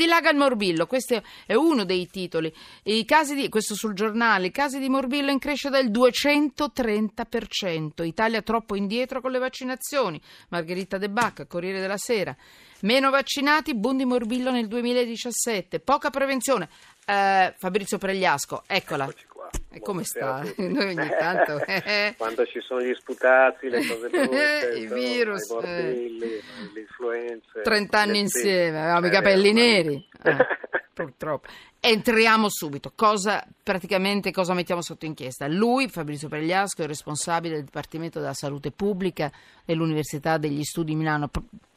Dilaga il morbillo, questo è uno dei titoli. I casi di, questo sul giornale, i casi di morbillo in crescita del 230%. Italia troppo indietro con le vaccinazioni. Margherita De Bacca, Corriere della Sera. Meno vaccinati, boom di morbillo nel 2017. Poca prevenzione. Eh, Fabrizio Pregliasco, eccola. Eccoci. E come sta? Noi ogni tanto. eh. Quando ci sono gli sputazzi, le cose brutte, I virus, i morbilli, le influenze. 30 anni insieme, avevamo i Eh, capelli ma- neri. Eh, purtroppo. Entriamo subito. Cosa, praticamente cosa mettiamo sotto inchiesta? Lui, Fabrizio Pregliasco, è responsabile del Dipartimento della Salute Pubblica dell'Università degli Studi di Milano.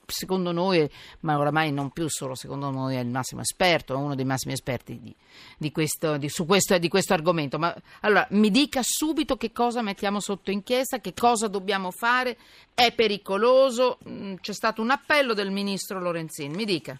Secondo noi, ma oramai non più solo secondo noi, è il massimo esperto, è uno dei massimi esperti di, di questo, di- su questo, di questo argomento. Ma allora mi dica subito che cosa mettiamo sotto inchiesta, che cosa dobbiamo fare, è pericoloso. Mm, C'è stato un appello del ministro Lorenzini, mi dica.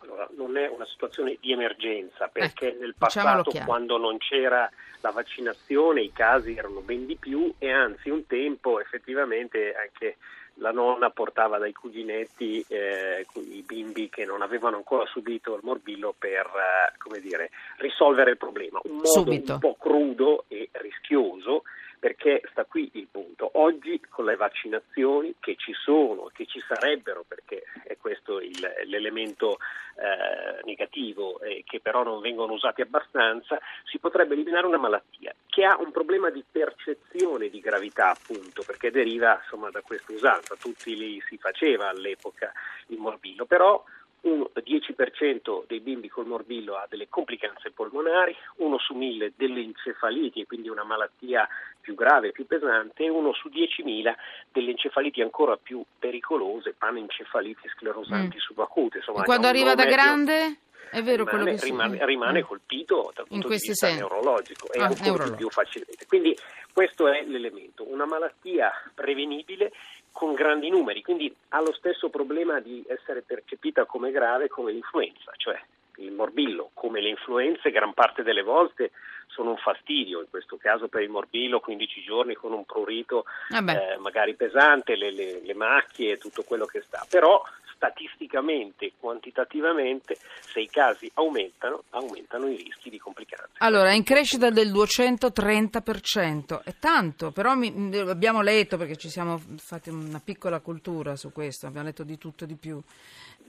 Allora, non è una situazione di emergenza perché Ecco, nel passato, quando non c'era la vaccinazione, i casi erano ben di più e anzi un tempo effettivamente anche la nonna portava dai cuginetti eh, i bimbi che non avevano ancora subito il morbillo per eh, come dire, risolvere il problema. Un modo Subito. un po' crudo e rischioso perché sta qui il punto. Oggi con le vaccinazioni che ci sono, che ci sarebbero, perché è questo il- l'elemento eh, negativo e che però non vengono usati abbastanza, si potrebbe eliminare una malattia che ha un problema di percezione di gravità appunto, perché deriva insomma, da questa usanza, tutti li si faceva all'epoca il morbillo, però un 10% dei bimbi col morbillo ha delle complicanze polmonari, uno su mille delle encefaliti e quindi una malattia più grave, più pesante, e uno su 10.000 delle encefaliti ancora più pericolose, panencefaliti sclerosanti Mm. subacute. Insomma, quando arriva da nome- grande? È vero quello rimane, che si rimane, rimane Mm. colpito dal punto di vista sensi. neurologico e Ah, ancora neurologico. più facilmente. Quindi questo è l'elemento, una malattia prevenibile con grandi numeri, quindi ha lo stesso problema di essere percepita come grave come l'influenza, cioè il morbillo, come le influenze, gran parte delle volte sono un fastidio, in questo caso per il morbillo 15 giorni con un prurito Vabbè. eh, magari pesante, le, le- le macchie e tutto quello che sta, però statisticamente, quantitativamente, se i casi aumentano, aumentano i rischi di complicanze. Allora, è in crescita del 230%, è tanto, però mi- abbiamo letto, perché ci siamo fatti una piccola cultura su questo, abbiamo letto di tutto e di più.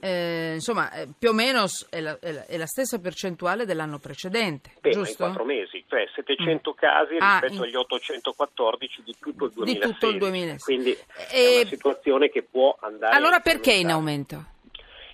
Eh, insomma, eh, più o meno è la, è la- stessa percentuale dell'anno precedente, Beh, ma in giusto? quattro mesi, cioè 700 casi Ah, rispetto in- agli 814 di tutto il Di 2016. tutto il 2016. Quindi E- è una situazione che può andare Allora perché in aumento?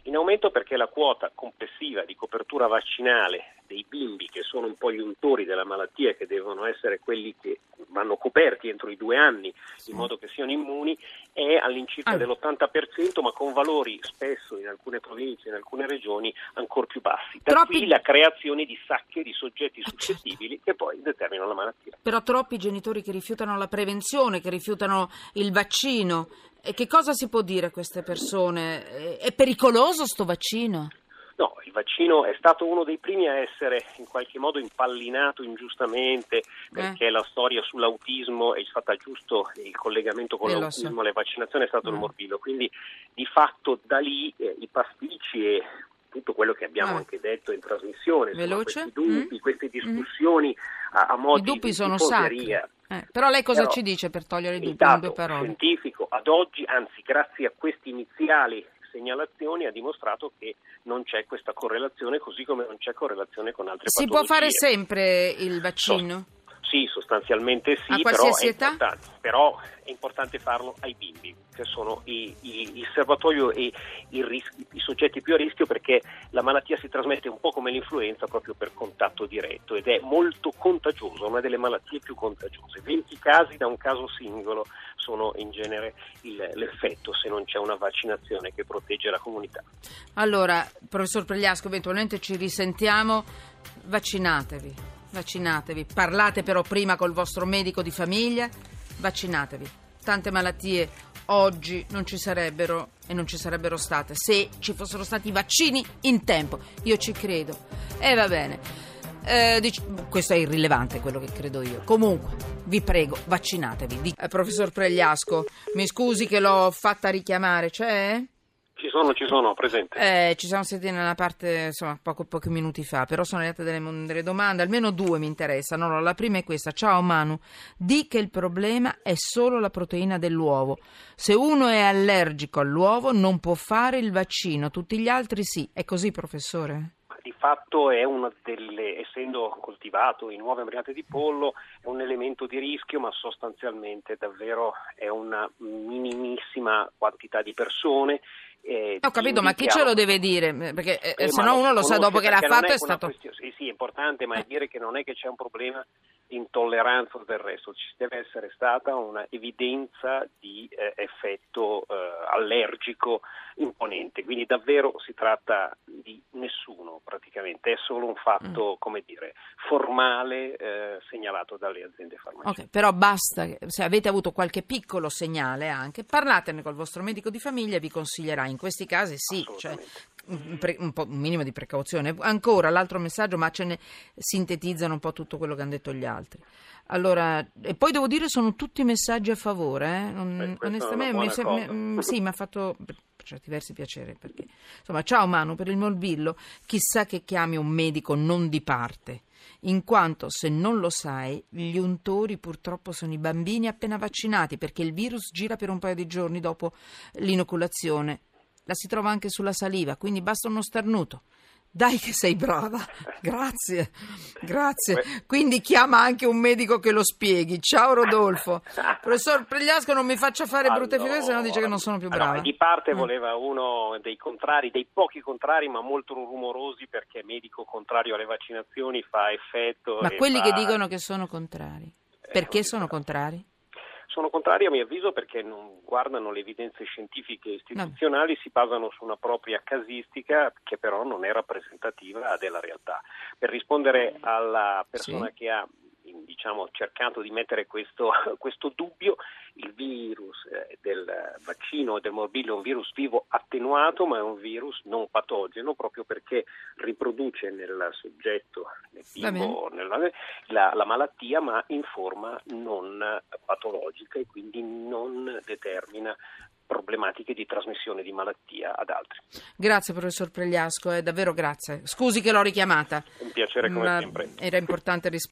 In aumento perché la quota complessiva di copertura vaccinale dei bimbi, che sono un po' gli untori della malattia, che devono essere quelli che vanno coperti entro i due anni in modo che siano immuni, è all'incirca Ah. dell'80%, ma con valori spesso in alcune province, in alcune regioni, ancora più bassi. Da Troppi- qui la creazione di sacche di soggetti certo. suscettibili che poi determinano la malattia. Però troppi genitori che rifiutano la prevenzione, che rifiutano il vaccino. E che cosa si può dire a queste persone? È pericoloso sto vaccino? No, il vaccino è stato uno dei primi a essere in qualche modo impallinato ingiustamente perché la storia sull'autismo è stata giusto il collegamento con Eh, lo l'autismo so. e le vaccinazioni è stato il Mm. morbillo, quindi di fatto da lì eh, i pasticci e tutto quello che abbiamo Ah. anche detto in trasmissione, insomma, Veloce? questi dubbi, Mm. queste discussioni a, a mo' I dubbi di sono tifoseria. Eh, però lei cosa Però ci dice per togliere i il dubbi due dato scientifico ad oggi, anzi grazie a questi iniziali segnalazioni, ha dimostrato che non c'è questa correlazione, così come non c'è correlazione con altre Si può patologie. fare sempre il vaccino? Sì, sostanzialmente sì, però è, però è importante farlo ai bimbi, che sono i- i- il serbatoio e il ris- i soggetti più a rischio perché la malattia si trasmette un po' come l'influenza proprio per contatto diretto ed è molto contagiosa, una delle malattie più contagiose. 20 casi da un caso singolo sono in genere il- l'effetto se non c'è una vaccinazione che protegge la comunità. Allora, professor Pregliasco, eventualmente ci risentiamo. Vaccinatevi, vaccinatevi. Parlate però prima col vostro medico di famiglia. Vaccinatevi. Tante malattie oggi non ci sarebbero e non ci sarebbero state se ci fossero stati i vaccini in tempo. Io ci credo. E va bene. Eh, dic- questo è irrilevante, quello che credo io. Comunque, vi prego, vaccinatevi. Di- eh, professor Pregliasco, mi scusi che l'ho fatta richiamare, c'è? Ci sono, ci sono, presente. Eh, ci siamo sentiti nella parte, insomma, poco, pochi minuti fa, però sono arrivate delle, delle domande, almeno due mi interessano. Allora, la prima è questa. Ciao Manu, di che il problema è solo la proteina dell'uovo. Se uno è allergico all'uovo non può fare il vaccino, tutti gli altri sì. È così, professore? Di fatto è una delle, essendo coltivato in nuove embriate di pollo, è un elemento di rischio, ma sostanzialmente davvero è una minimissima quantità di persone eh, Ho capito, ma chi ce lo deve dire? Perché eh, eh, se no uno lo sa dopo che l'ha fatto è, è stato... Sì, sì, è importante, ma è dire che non è che c'è un problema intolleranza del resto, ci deve essere stata una evidenza di eh, effetto eh, allergico imponente, quindi davvero si tratta di nessuno praticamente, è solo un fatto, mm. come dire, formale eh, segnalato dalle aziende farmaceutiche. Ok, però basta, se avete avuto qualche piccolo segnale anche, parlatene col vostro medico di famiglia vi consiglierà. In questi casi sì, cioè, un, pre, un, un, minimo di precauzione. Ancora l'altro messaggio, ma ce ne sintetizzano un po' tutto quello che hanno detto gli altri. Allora, e poi devo dire sono tutti messaggi a favore, eh? Non, Beh, onestamente mi, mi, mm, sì, mi ha fatto per certi versi piacere perché insomma, ciao Manu per il morbillo, chissà che chiami un medico non di parte in quanto se non lo sai, gli untori purtroppo sono i bambini appena vaccinati perché il virus gira per un paio di giorni dopo l'inoculazione la si trova anche sulla saliva, quindi basta uno starnuto. Dai che sei brava, grazie, grazie. Quindi chiama anche un medico che lo spieghi. Ciao Rodolfo. Professor Pregliasco non mi faccia fare allora, brutte figure, se no dice che non sono più brava. No, di parte mm. voleva uno dei contrari, dei pochi contrari, ma molto rumorosi perché medico contrario alle vaccinazioni fa effetto. Ma quelli fa... che dicono che sono contrari, perché eh, sono contrari? Sono contrari a mio avviso perché non guardano le evidenze scientifiche e istituzionali, si basano su una propria casistica che però non è rappresentativa della realtà. Per rispondere alla persona sì. che ha diciamo, cercato di mettere questo, questo dubbio, il virus eh, del vaccino e del morbillo è un virus vivo attenuato, ma è un virus non patogeno proprio perché riproduce nel soggetto, nel vivo, nella, la, la malattia, ma in forma non patologica e quindi non determina problematiche di trasmissione di malattia ad altri. Grazie professor Pregliasco, è davvero grazie. Scusi che l'ho richiamata. Un piacere come sempre. Era importante rispondere.